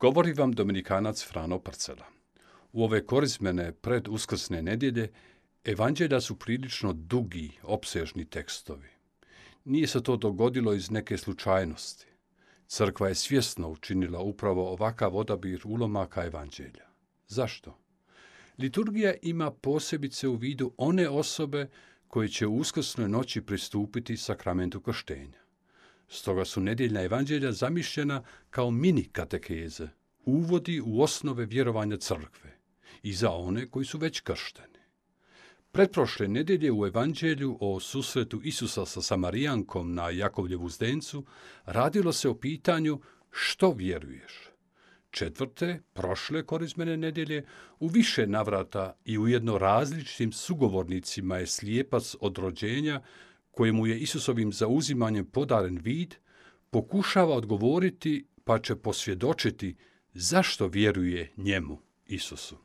Govori vam Dominikanac Frano Parcela. U ove korizmene pred uskrsne nedjelje evanđelja su prilično dugi, opsežni tekstovi. Nije se to dogodilo iz neke slučajnosti. Crkva je svjesno učinila upravo ovakav odabir ulomaka evanđelja. Zašto? Liturgija ima posebice u vidu one osobe koje će u uskrsnoj noći pristupiti sakramentu krštenja. Stoga su nedjeljna evanđelja zamišljena kao mini katekeze, uvodi u osnove vjerovanja crkve i za one koji su već kršteni. Pretprošle nedjelje u evanđelju o susretu Isusa sa Samarijankom na Jakovljevu zdencu radilo se o pitanju što vjeruješ. Četvrte, prošle korizmene nedjelje, u više navrata i ujedno različitim sugovornicima je slijepac od rođenja kojemu je Isusovim zauzimanjem podaren vid, pokušava odgovoriti pa će posvjedočiti zašto vjeruje njemu, Isusu.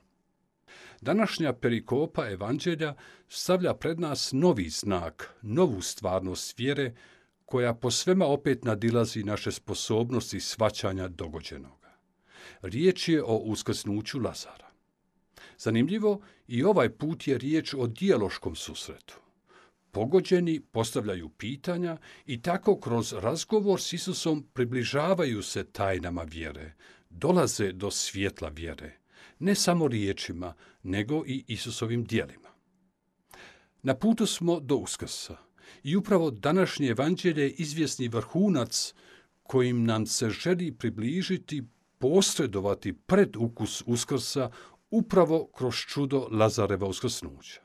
Današnja perikopa evanđelja stavlja pred nas novi znak, novu stvarnost vjere, koja po svema opet nadilazi naše sposobnosti svaćanja dogođenoga. Riječ je o uskrsnuću Lazara. Zanimljivo, i ovaj put je riječ o dijaloškom susretu. Pogođeni postavljaju pitanja i tako kroz razgovor s Isusom približavaju se tajnama vjere, dolaze do svjetla vjere, ne samo riječima, nego i Isusovim dijelima. Na putu smo do uskrsa i upravo današnje evanđelje je izvjesni vrhunac kojim nam se želi približiti, posredovati pred ukus uskrsa upravo kroz čudo Lazareva uskrsnuća.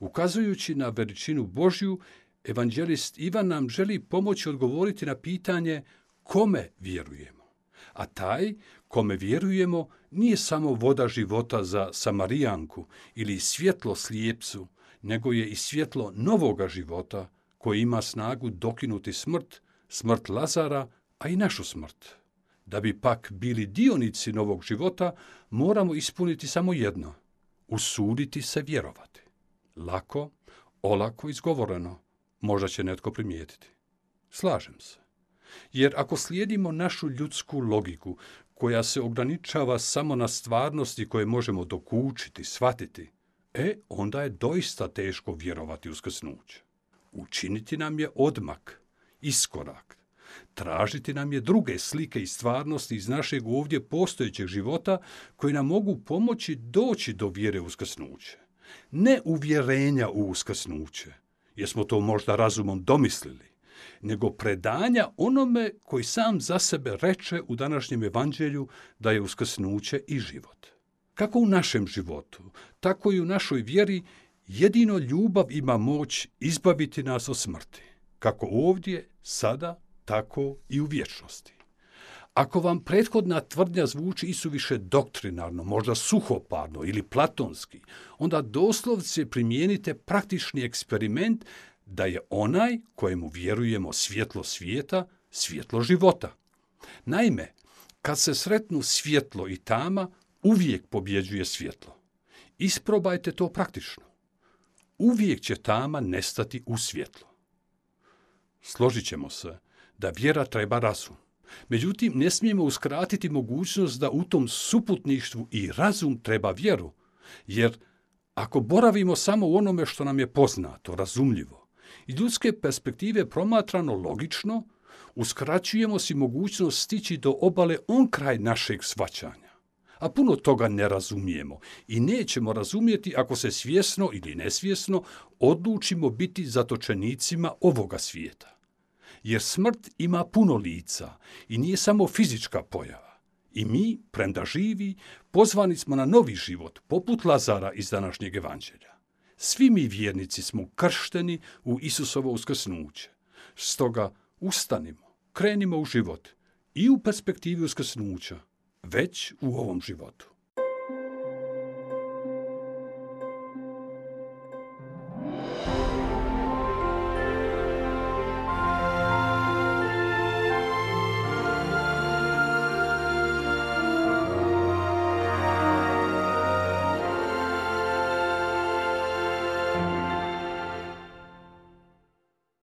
Ukazujući na veličinu Božju, evanđelist Ivan nam želi pomoći odgovoriti na pitanje kome vjerujemo. A taj kome vjerujemo nije samo voda života za Samarijanku ili svjetlo slijepcu, nego je i svjetlo novoga života koji ima snagu dokinuti smrt, smrt Lazara, a i našu smrt. Da bi pak bili dionici novog života, moramo ispuniti samo jedno, usuditi se vjerovati. Lako, olako izgovoreno, možda će netko primijetiti. Slažem se. Jer ako slijedimo našu ljudsku logiku, koja se ograničava samo na stvarnosti koje možemo dokučiti, shvatiti, e, onda je doista teško vjerovati u skrsnuće. Učiniti nam je odmak, iskorak. Tražiti nam je druge slike i stvarnosti iz našeg ovdje postojećeg života koji nam mogu pomoći doći do vjere u skrsnuće. Ne uvjerenja u uskrsnuće, jer smo to možda razumom domislili, nego predanja onome koji sam za sebe reče u današnjem evanđelju da je uskrsnuće i život. Kako u našem životu, tako i u našoj vjeri jedino ljubav ima moć izbaviti nas od smrti. Kako ovdje, sada, tako i u vječnosti. Ako vam prethodna tvrdnja zvuči isuviše doktrinarno, možda suhoparno ili platonski, onda doslovce primijenite praktični eksperiment da je onaj kojemu vjerujemo svjetlo svijeta, svjetlo života. Naime, kad se sretnu svjetlo i tama, uvijek pobjeđuje svjetlo. Isprobajte to praktično. Uvijek će tama nestati u svjetlo. Složit ćemo se da vjera treba razum. Međutim, ne smijemo uskratiti mogućnost da u tom suputništvu i razum treba vjeru, jer ako boravimo samo u onome što nam je poznato, razumljivo, iz ljudske perspektive promatrano logično, uskraćujemo si mogućnost stići do obale on kraj našeg svaćanja. A puno toga ne razumijemo i nećemo razumjeti ako se svjesno ili nesvjesno odlučimo biti zatočenicima ovoga svijeta. Jer smrt ima puno lica i nije samo fizička pojava. I mi, premda živi, pozvani smo na novi život, poput Lazara iz današnjeg evanđelja. Svi mi vjernici smo kršteni u Isusovo uskrsnuće. Stoga ustanimo, krenimo u život i u perspektivi uskrsnuća, već u ovom životu.